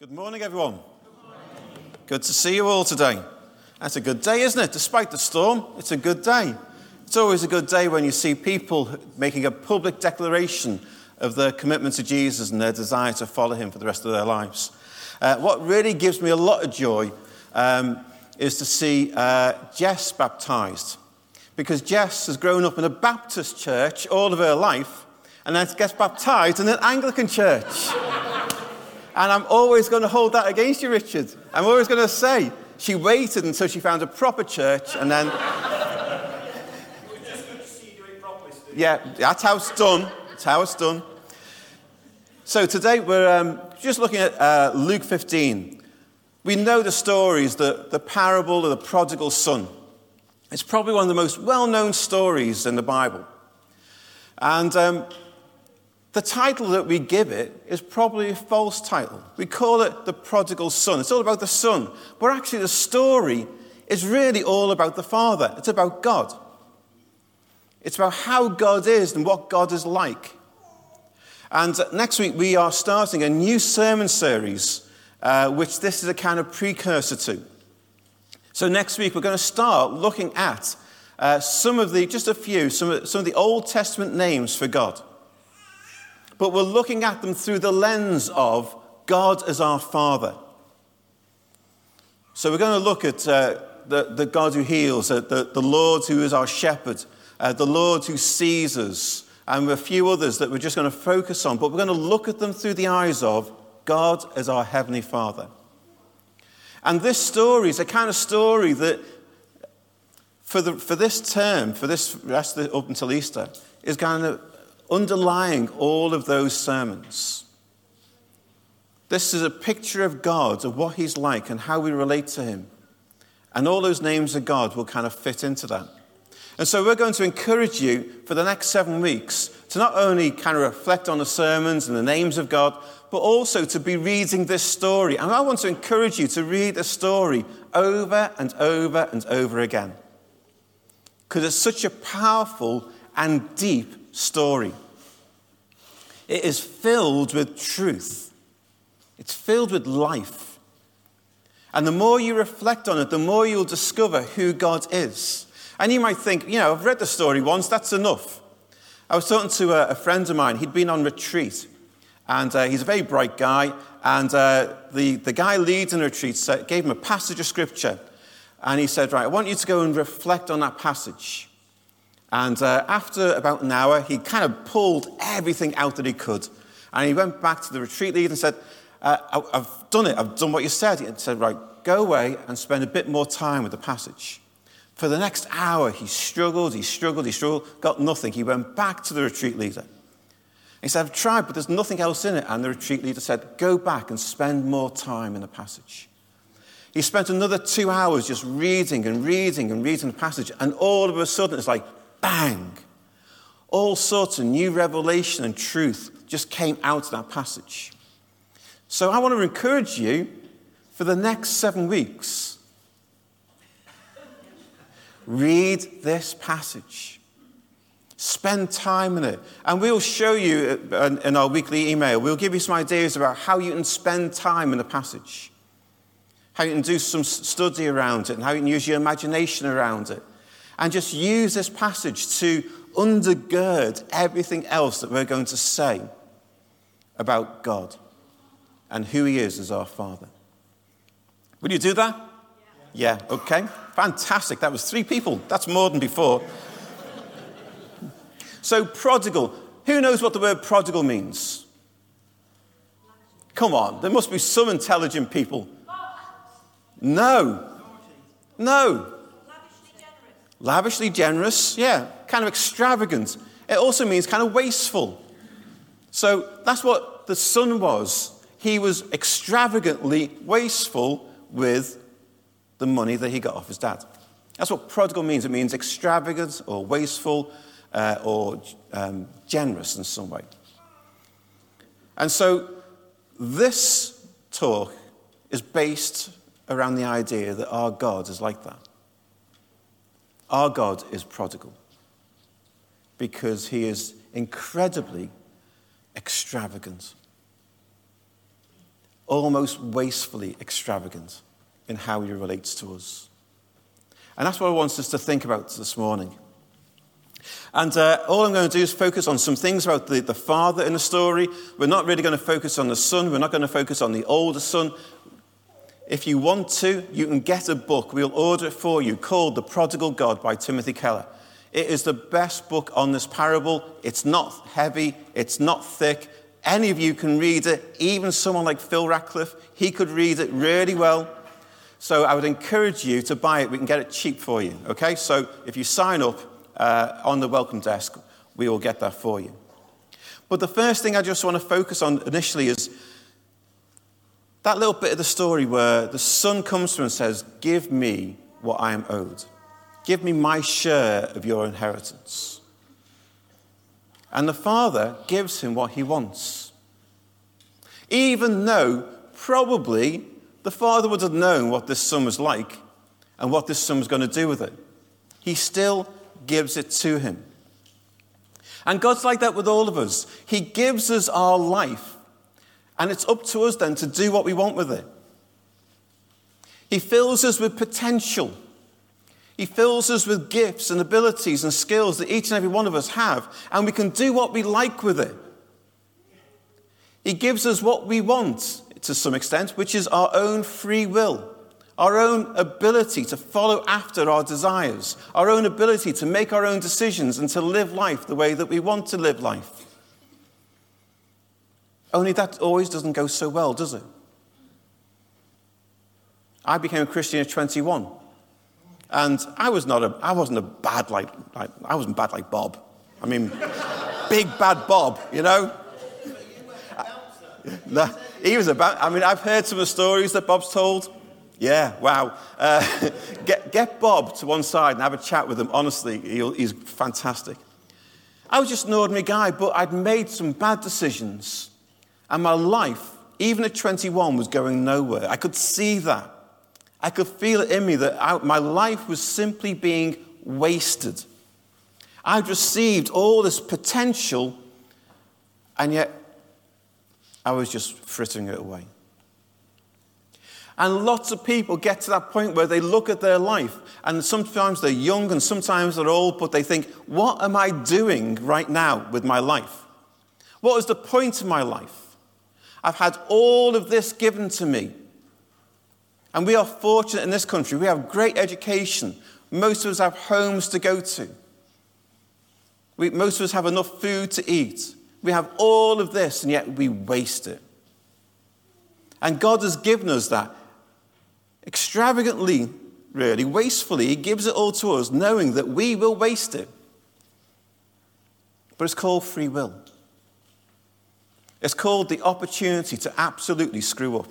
Good morning, everyone. Good to see you all today. That's a good day, isn't it? Despite the storm, it's a good day. It's always a good day when you see people making a public declaration of their commitment to Jesus and their desire to follow him for the rest of their lives. Uh, what really gives me a lot of joy um, is to see uh, Jess baptized. Because Jess has grown up in a Baptist church all of her life and then gets baptized in an Anglican church. And I'm always going to hold that against you, Richard. I'm always going to say, she waited until she found a proper church and then. yeah, that's how it's done. That's how it's done. So today we're um, just looking at uh, Luke 15. We know the stories, the, the parable of the prodigal son. It's probably one of the most well known stories in the Bible. And um, the title that we give it is probably a false title. We call it The Prodigal Son. It's all about the son. But actually, the story is really all about the Father. It's about God. It's about how God is and what God is like. And next week, we are starting a new sermon series, uh, which this is a kind of precursor to. So, next week, we're going to start looking at uh, some of the, just a few, some of, some of the Old Testament names for God but we're looking at them through the lens of God as our Father. So we're going to look at uh, the, the God who heals, uh, the, the Lord who is our shepherd, uh, the Lord who sees us, and a few others that we're just going to focus on, but we're going to look at them through the eyes of God as our Heavenly Father. And this story is a kind of story that, for, the, for this term, for this rest of the, up until Easter, is kind of underlying all of those sermons. This is a picture of God, of what He's like and how we relate to Him. And all those names of God will kind of fit into that. And so we're going to encourage you for the next seven weeks to not only kind of reflect on the sermons and the names of God, but also to be reading this story. And I want to encourage you to read the story over and over and over again. Because it's such a powerful and deep story. It is filled with truth, it's filled with life. And the more you reflect on it, the more you'll discover who God is. And you might think, you know, I've read the story once, that's enough. I was talking to a, a friend of mine, he'd been on retreat, and uh, he's a very bright guy. And uh, the, the guy leading the retreat gave him a passage of scripture. And he said, Right, I want you to go and reflect on that passage. And uh, after about an hour, he kind of pulled everything out that he could. And he went back to the retreat leader and said, uh, I've done it. I've done what you said. He said, Right, go away and spend a bit more time with the passage. For the next hour, he struggled, he struggled, he struggled, got nothing. He went back to the retreat leader. He said, I've tried, but there's nothing else in it. And the retreat leader said, Go back and spend more time in the passage. He spent another two hours just reading and reading and reading the passage. And all of a sudden, it's like, bang, all sorts of new revelation and truth just came out of that passage. So I want to encourage you for the next seven weeks. Read this passage. Spend time in it. And we'll show you uh, in our weekly email, we'll give you some ideas about how you can spend time in the passage, how you can do some study around it, and how you can use your imagination around it and just use this passage to undergird everything else that we're going to say about God and who He is as our Father. Will you do that? Yeah, yeah okay. Fantastic. That was three people. That's more than before. so, prodigal. Who knows what the word prodigal means? Come on, there must be some intelligent people. No. No. Lavishly generous, yeah, kind of extravagant. It also means kind of wasteful. So that's what the son was. He was extravagantly wasteful with the money that he got off his dad. That's what prodigal means. It means extravagant or wasteful uh, or um, generous in some way. And so this talk is based around the idea that our God is like that. Our God is prodigal because he is incredibly extravagant. almost wastefully extravagant in how he relates to us. And that's what I want us to think about this morning. And uh, all I'm going to do is focus on some things about the, the father in the story. We're not really going to focus on the son. We're not going to focus on the older son. If you want to, you can get a book. We'll order it for you called The Prodigal God by Timothy Keller. It is the best book on this parable. It's not heavy, it's not thick. Any of you can read it, even someone like Phil Ratcliffe. He could read it really well. So I would encourage you to buy it. We can get it cheap for you, okay? So if you sign up uh, on the welcome desk, we will get that for you. But the first thing I just want to focus on initially is that little bit of the story where the son comes to him and says, Give me what I am owed. Give me my share of your inheritance. And the father gives him what he wants. Even though probably the father would have known what this son was like and what this son was going to do with it, he still gives it to him. And God's like that with all of us. He gives us our life, and it's up to us then to do what we want with it. He fills us with potential. He fills us with gifts and abilities and skills that each and every one of us have, and we can do what we like with it. He gives us what we want to some extent, which is our own free will, our own ability to follow after our desires, our own ability to make our own decisions and to live life the way that we want to live life. Only that always doesn't go so well, does it? I became a Christian at 21. And I, was not a, I wasn't a bad like, like I wasn't bad like Bob. I mean, big bad Bob, you know? No, he was about, I mean, I've heard some of the stories that Bob's told. Yeah, wow. Uh, get, get Bob to one side and have a chat with him. Honestly, he's fantastic. I was just an ordinary guy, but I'd made some bad decisions. And my life, even at 21, was going nowhere. I could see that. I could feel it in me that I, my life was simply being wasted. I'd received all this potential, and yet I was just frittering it away. And lots of people get to that point where they look at their life, and sometimes they're young and sometimes they're old, but they think, What am I doing right now with my life? What is the point of my life? I've had all of this given to me. And we are fortunate in this country. We have great education. Most of us have homes to go to. We, most of us have enough food to eat. We have all of this, and yet we waste it. And God has given us that extravagantly, really, wastefully. He gives it all to us, knowing that we will waste it. But it's called free will. It's called the opportunity to absolutely screw up.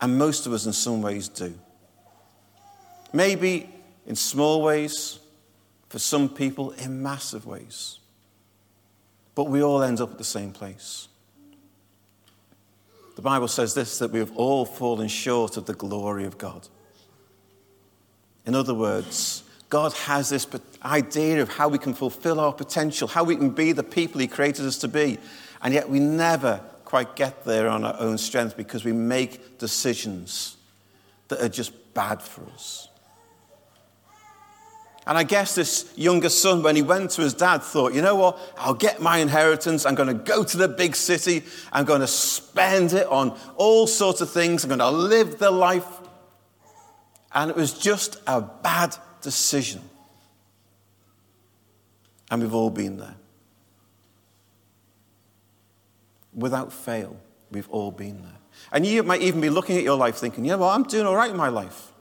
And most of us, in some ways, do. Maybe in small ways, for some people, in massive ways. But we all end up at the same place. The Bible says this that we have all fallen short of the glory of God. In other words, God has this idea of how we can fulfill our potential, how we can be the people He created us to be, and yet we never quite get there on our own strength because we make decisions that are just bad for us. And I guess this younger son, when he went to his dad, thought, you know what? I'll get my inheritance. I'm going to go to the big city. I'm going to spend it on all sorts of things. I'm going to live the life. And it was just a bad decision. And we've all been there. Without fail, we've all been there. And you might even be looking at your life thinking, yeah, well, I'm doing all right in my life.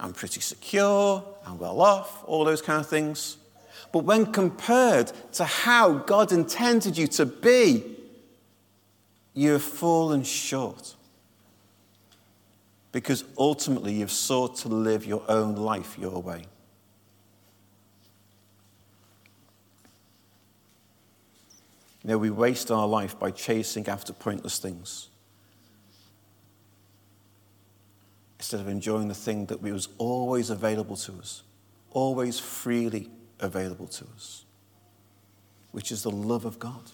I'm pretty secure, I'm well off, all those kind of things. But when compared to how God intended you to be, you have fallen short. Because ultimately you've sought to live your own life your way. You know, we waste our life by chasing after pointless things instead of enjoying the thing that was always available to us, always freely available to us, which is the love of God.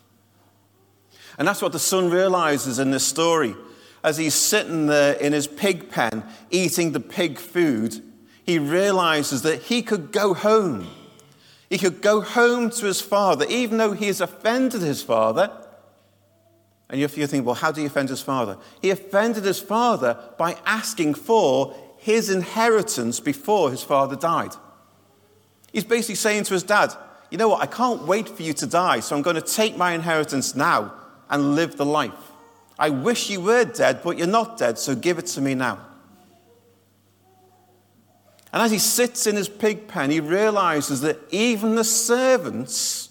And that's what the son realizes in this story. As he's sitting there in his pig pen eating the pig food, he realizes that he could go home. He could go home to his father, even though he has offended his father. And you're thinking, well, how do you offend his father? He offended his father by asking for his inheritance before his father died. He's basically saying to his dad, you know what, I can't wait for you to die, so I'm going to take my inheritance now and live the life. I wish you were dead, but you're not dead, so give it to me now. And as he sits in his pig pen, he realizes that even the servants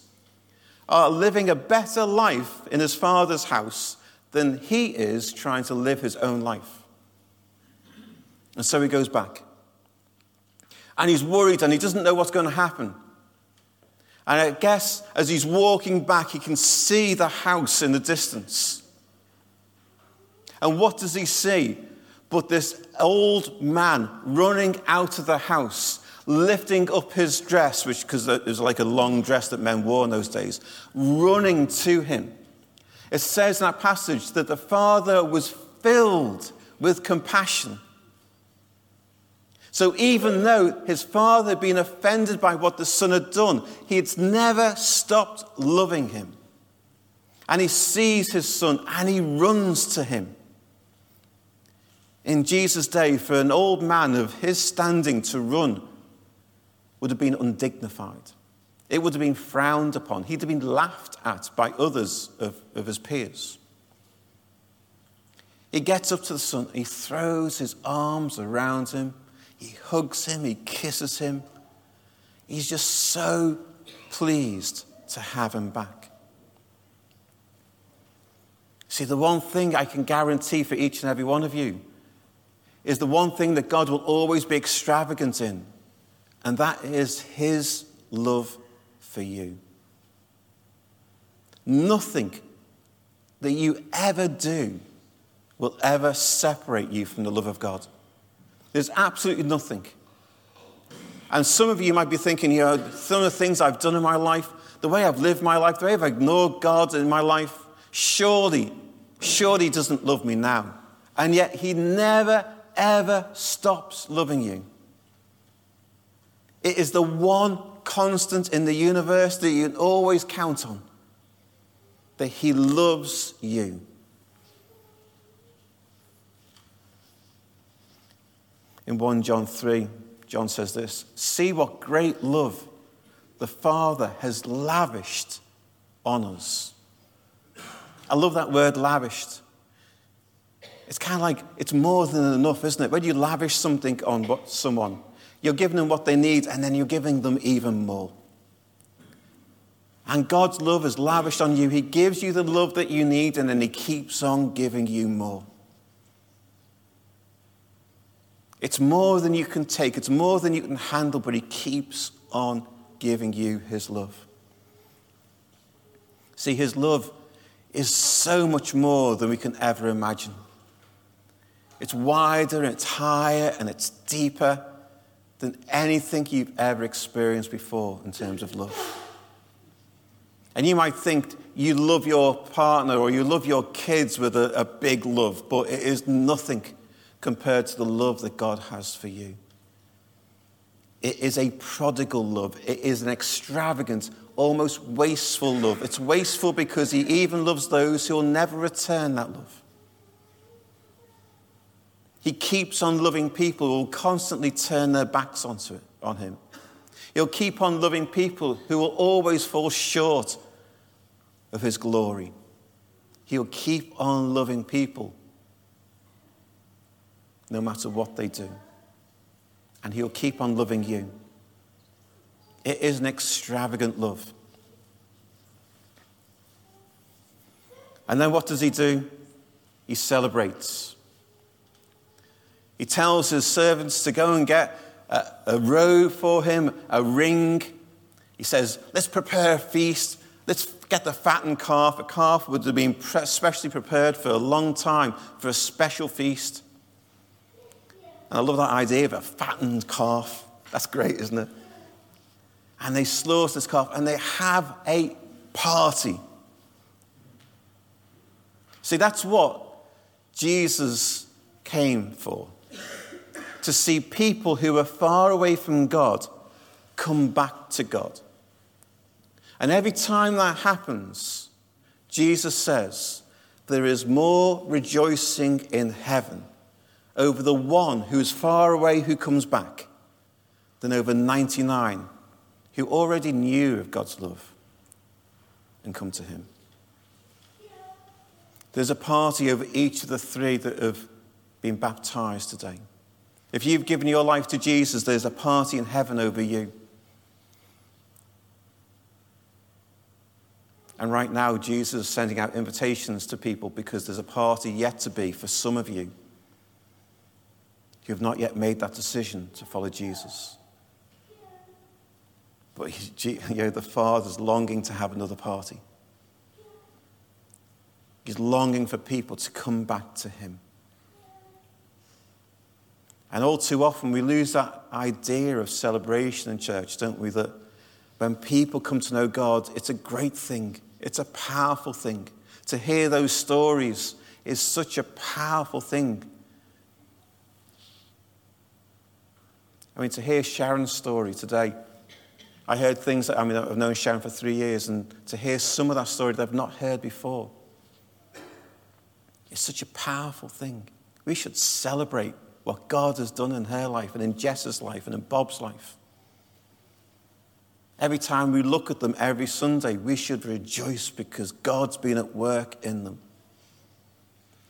are living a better life in his father's house than he is trying to live his own life. And so he goes back. And he's worried and he doesn't know what's going to happen. And I guess as he's walking back, he can see the house in the distance. And what does he see? But this old man running out of the house, lifting up his dress, which, because it was like a long dress that men wore in those days, running to him. It says in that passage that the father was filled with compassion. So even though his father had been offended by what the son had done, he had never stopped loving him. And he sees his son and he runs to him. In Jesus' day, for an old man of his standing to run would have been undignified. It would have been frowned upon. He'd have been laughed at by others of, of his peers. He gets up to the son, he throws his arms around him he hugs him, he kisses him. He's just so pleased to have him back. See, the one thing I can guarantee for each and every one of you is the one thing that God will always be extravagant in, and that is his love for you. Nothing that you ever do will ever separate you from the love of God. There's absolutely nothing. And some of you might be thinking, you know, some of the things I've done in my life, the way I've lived my life, the way I've ignored God in my life, surely, surely He doesn't love me now. And yet He never, ever stops loving you. It is the one constant in the universe that you can always count on that He loves you. in 1 John 3, John says this See what great love the Father has lavished on us. I love that word lavished. It's kind of like it's more than enough, isn't it? When you lavish something on someone, you're giving them what they need and then you're giving them even more. And God's love is lavished on you. He gives you the love that you need and then He keeps on giving you more. It's more than you can take, it's more than you can handle, but He keeps on giving you His love. See, His love is so much more than we can ever imagine. It's wider and it's higher and it's deeper than anything you've ever experienced before in terms of love. And you might think you love your partner or you love your kids with a, a big love, but it is nothing compared to the love that God has for you. It is a prodigal love. It is an extravagant, almost wasteful love. It's wasteful because He even loves those who will never return that love. He keeps on loving people who will constantly turn their backs onto it, on Him. He'll keep on loving people who will always fall short of His glory. He'll keep on loving people no matter what they do. And He'll keep on loving you. It is an extravagant love. And then what does He do? He celebrates. He tells his servants to go and get a, a robe for him, a ring. He says, Let's prepare a feast. Let's get the fattened calf. A calf would have been specially prepared for a long time for a special feast. And I love that idea of a fattened calf. That's great, isn't it? And they slaughter this calf and they have a party. See, that's what Jesus came for to see people who are far away from God come back to God. And every time that happens, Jesus says, There is more rejoicing in heaven over the one who's far away who comes back than over 99 who already knew of God's love and come to him. There's a party over each of the three that have been baptized today. If you've given your life to Jesus, there's a party in heaven over you. And right now, Jesus is sending out invitations to people because there's a party yet to be for some of you who have not yet made that decision to follow Jesus. But you know, the Father's longing to have another party. He's longing for people to come back to Him. And all too often we lose that idea of celebration in church, don't we? That when people come to know God, it's a great thing, it's a powerful thing. To hear those stories is such a powerful thing. I mean, to hear Sharon's story today, I heard things that, I mean, I've known Sharon for three years, and to hear some of that story that I've not heard before, it's such a powerful thing. We should celebrate what God has done in her life and in Jess's life and in Bob's life. Every time we look at them every Sunday, we should rejoice because God's been at work in them.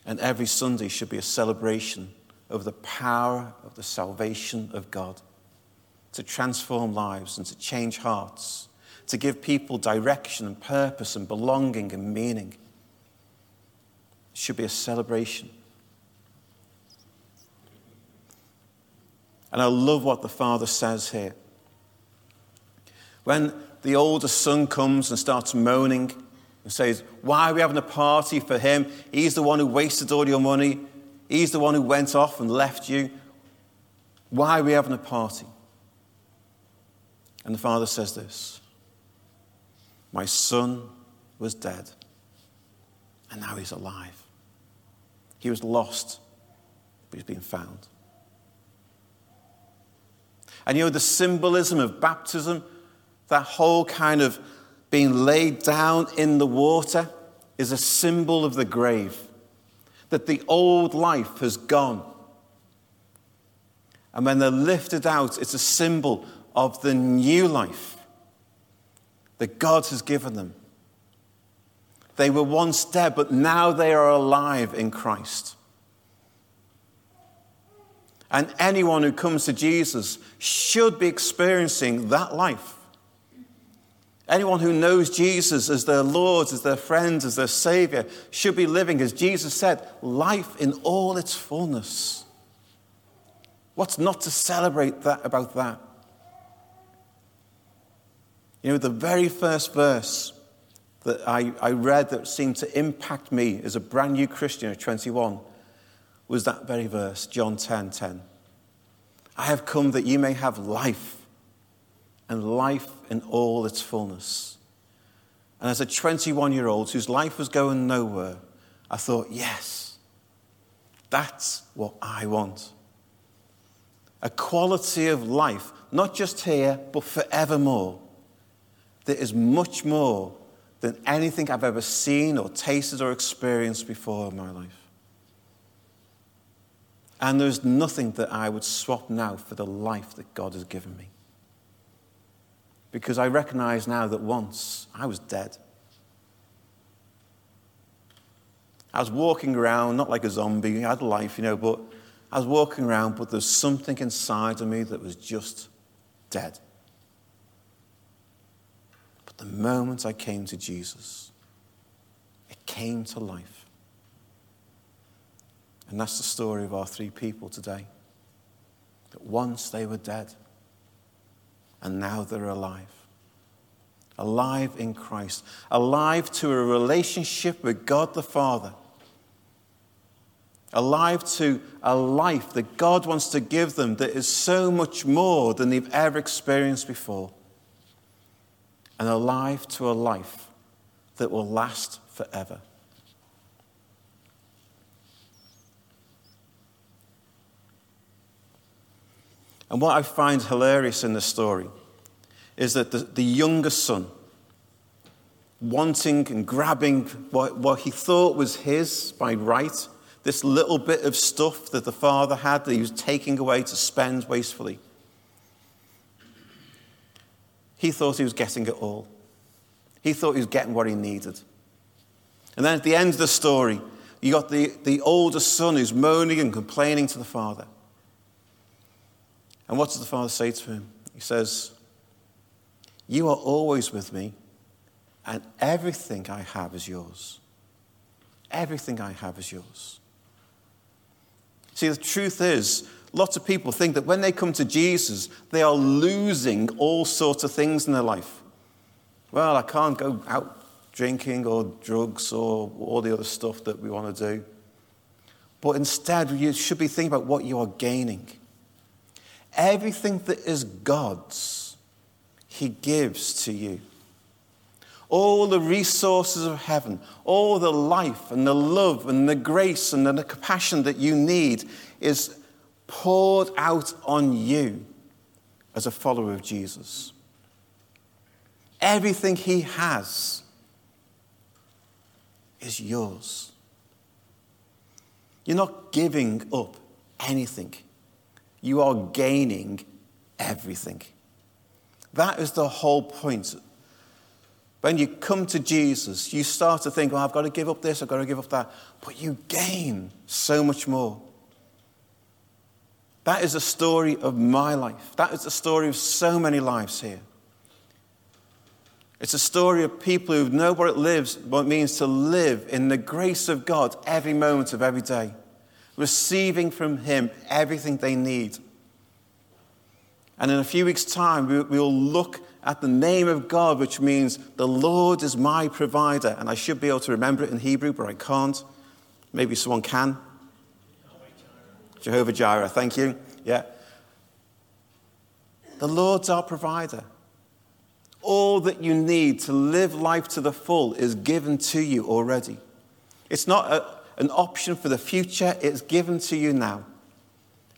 And every Sunday should be a celebration of the power of the salvation of God to transform lives and to change hearts, to give people direction and purpose and belonging and meaning. It should be a celebration. And I love what the Father says here. When the older son comes and starts moaning and says, Why are we having a party for him? He's the one who wasted all your money. He's the one who went off and left you. Why are we having a party? And the father says this My son was dead, and now he's alive. He was lost, but he's been found. And you know, the symbolism of baptism, that whole kind of being laid down in the water, is a symbol of the grave. That the old life has gone. And when they're lifted out, it's a symbol of the new life that God has given them. They were once dead, but now they are alive in Christ. And anyone who comes to Jesus should be experiencing that life. Anyone who knows Jesus as their Lord, as their friend, as their Savior, should be living, as Jesus said, life in all its fullness. What's not to celebrate that about that? You know, the very first verse that I, I read that seemed to impact me as a brand new Christian at 21 was that very verse, John 10 10. I have come that you may have life, and life in all its fullness. And as a 21 year old whose life was going nowhere, I thought, yes, that's what I want. A quality of life, not just here, but forevermore, that is much more than anything I've ever seen or tasted or experienced before in my life. And there's nothing that I would swap now for the life that God has given me. Because I recognize now that once I was dead. I was walking around, not like a zombie, I had life, you know, but I was walking around, but there's something inside of me that was just dead. But the moment I came to Jesus, it came to life. And that's the story of our three people today. That once they were dead, and now they're alive. Alive in Christ, alive to a relationship with God the Father, alive to a life that God wants to give them that is so much more than they've ever experienced before, and alive to a life that will last forever. And what I find hilarious in this story is that the, the younger son, wanting and grabbing what, what he thought was his by right, this little bit of stuff that the father had that he was taking away to spend wastefully. He thought he was getting it all. He thought he was getting what he needed. And then at the end of the story, you got the, the older son who's moaning and complaining to the father. And what does the father say to him? He says, You are always with me, and everything I have is yours. Everything I have is yours. See, the truth is, lots of people think that when they come to Jesus, they are losing all sorts of things in their life. Well, I can't go out drinking or drugs or all the other stuff that we want to do. But instead, you should be thinking about what you are gaining. Everything that is God's, He gives to you. All the resources of heaven, all the life and the love and the grace and the compassion that you need is poured out on you as a follower of Jesus. Everything He has is yours. You're not giving up anything, you are gaining everything. That is the whole point. When you come to Jesus, you start to think, well, I've got to give up this, I've got to give up that. But you gain so much more. That is the story of my life. That is the story of so many lives here. It's a story of people who know what it lives, what it means to live in the grace of God every moment of every day, receiving from Him everything they need. And in a few weeks' time, we, will look at the name of God, which means the Lord is my provider. And I should be able to remember it in Hebrew, but I can't. Maybe someone can. Jehovah Jireh, thank you. Yeah. The Lord's our provider. All that you need to live life to the full is given to you already. It's not a, an option for the future, it's given to you now.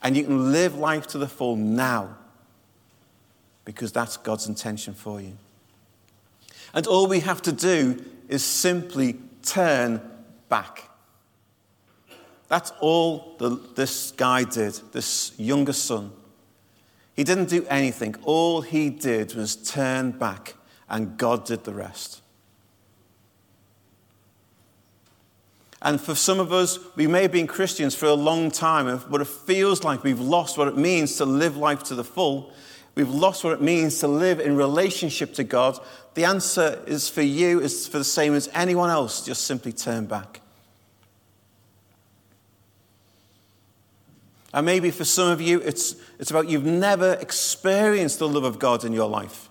And you can live life to the full now because that's God's intention for you. And all we have to do is simply turn back. That's all the, this guy did, this younger son. He didn't do anything. All he did was turn back, and God did the rest. And for some of us, we may have been Christians for a long time, but it feels like we've lost what it means to live life to the full. We've lost what it means to live in relationship to God. The answer is for you, is for the same as anyone else. Just simply turn back. And maybe for some of you, it's, it's about you've never experienced the love of God in your life.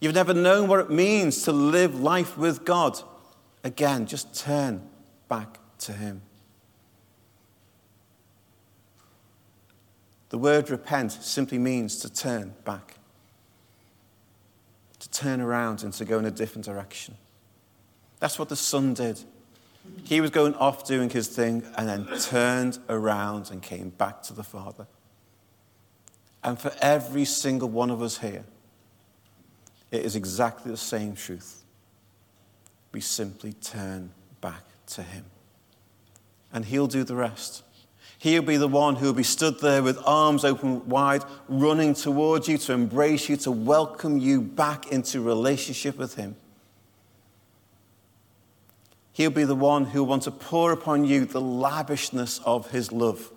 You've never known what it means to live life with God. Again, just turn back to Him. The word repent simply means to turn back, to turn around and to go in a different direction. That's what the son did. He was going off doing his thing and then turned around and came back to the Father. And for every single one of us here, it is exactly the same truth. We simply turn back to Him. And He'll do the rest. He'll be the one who will be stood there with arms open wide, running towards you to embrace you, to welcome you back into relationship with Him. He'll be the one who will want to pour upon you the lavishness of his love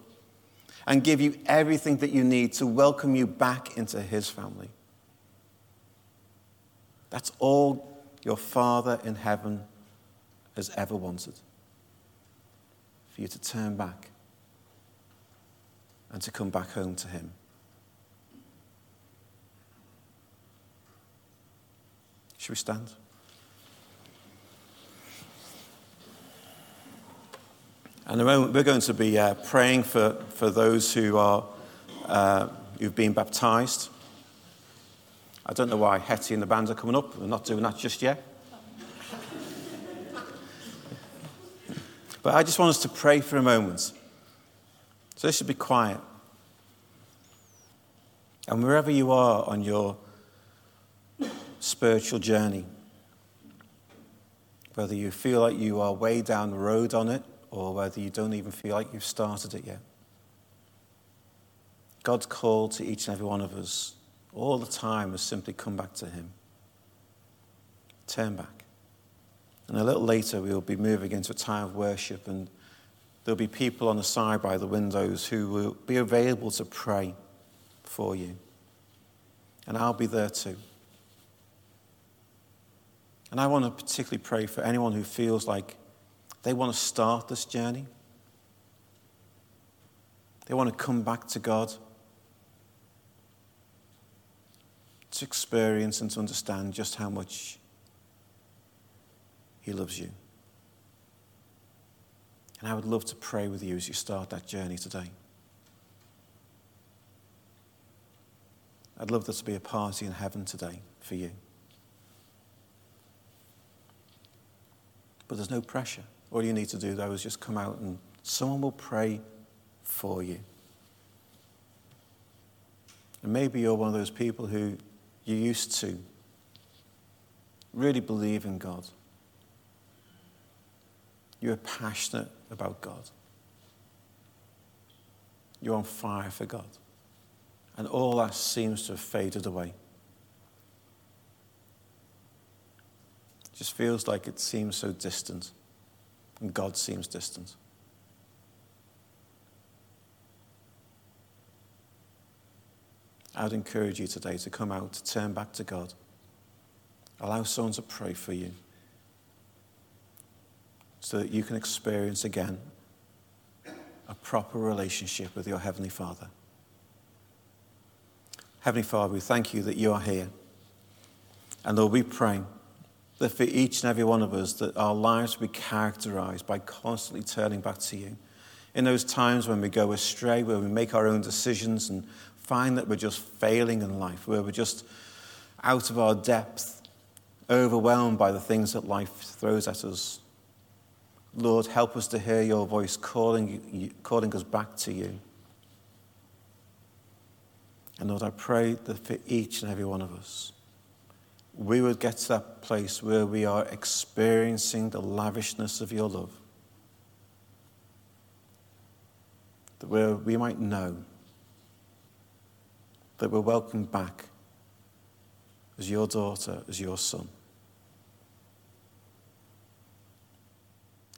and give you everything that you need to welcome you back into his family. That's all your Father in heaven has ever wanted for you to turn back and to come back home to him. Should we stand? And we're going to be uh, praying for, for those who are, uh, who've been baptized. I don't know why Hetty and the band are coming up. We're not doing that just yet. But I just want us to pray for a moment. So this should be quiet. And wherever you are on your spiritual journey, whether you feel like you are way down the road on it or whether you don't even feel like you've started it yet, God's call to each and every one of us all the time is simply come back to Him. Turn back. And a little later, we will be moving into a time of worship, and there'll be people on the side by the windows who will be available to pray for you. And I'll be there too. And I want to particularly pray for anyone who feels like they want to start this journey. They want to come back to God, to experience and to understand just how much He loves you. And I would love to pray with you as you start that journey today. I'd love there to be a party in heaven today for you. But there's no pressure. All you need to do, though, is just come out and someone will pray for you. And maybe you're one of those people who you used to really believe in God. You're passionate about God. You're on fire for God. And all that seems to have faded away. It just feels like it seems so distant, and God seems distant. I would encourage you today to come out, to turn back to God. Allow someone to pray for you so that you can experience again a proper relationship with your Heavenly Father. Heavenly Father, we thank you that you are here. And Lord, we pray that for each and every one of us, that our lives will be characterized by constantly turning back to you. In those times when we go astray, where we make our own decisions and find that we're just failing in life, where we're just out of our depth, overwhelmed by the things that life throws at us. Lord, help us to hear your voice calling, calling us back to you. And Lord, I pray that for each and every one of us, we would get to that place where we are experiencing the lavishness of your love. That where we might know that we're welcomed back as your daughter, as your son.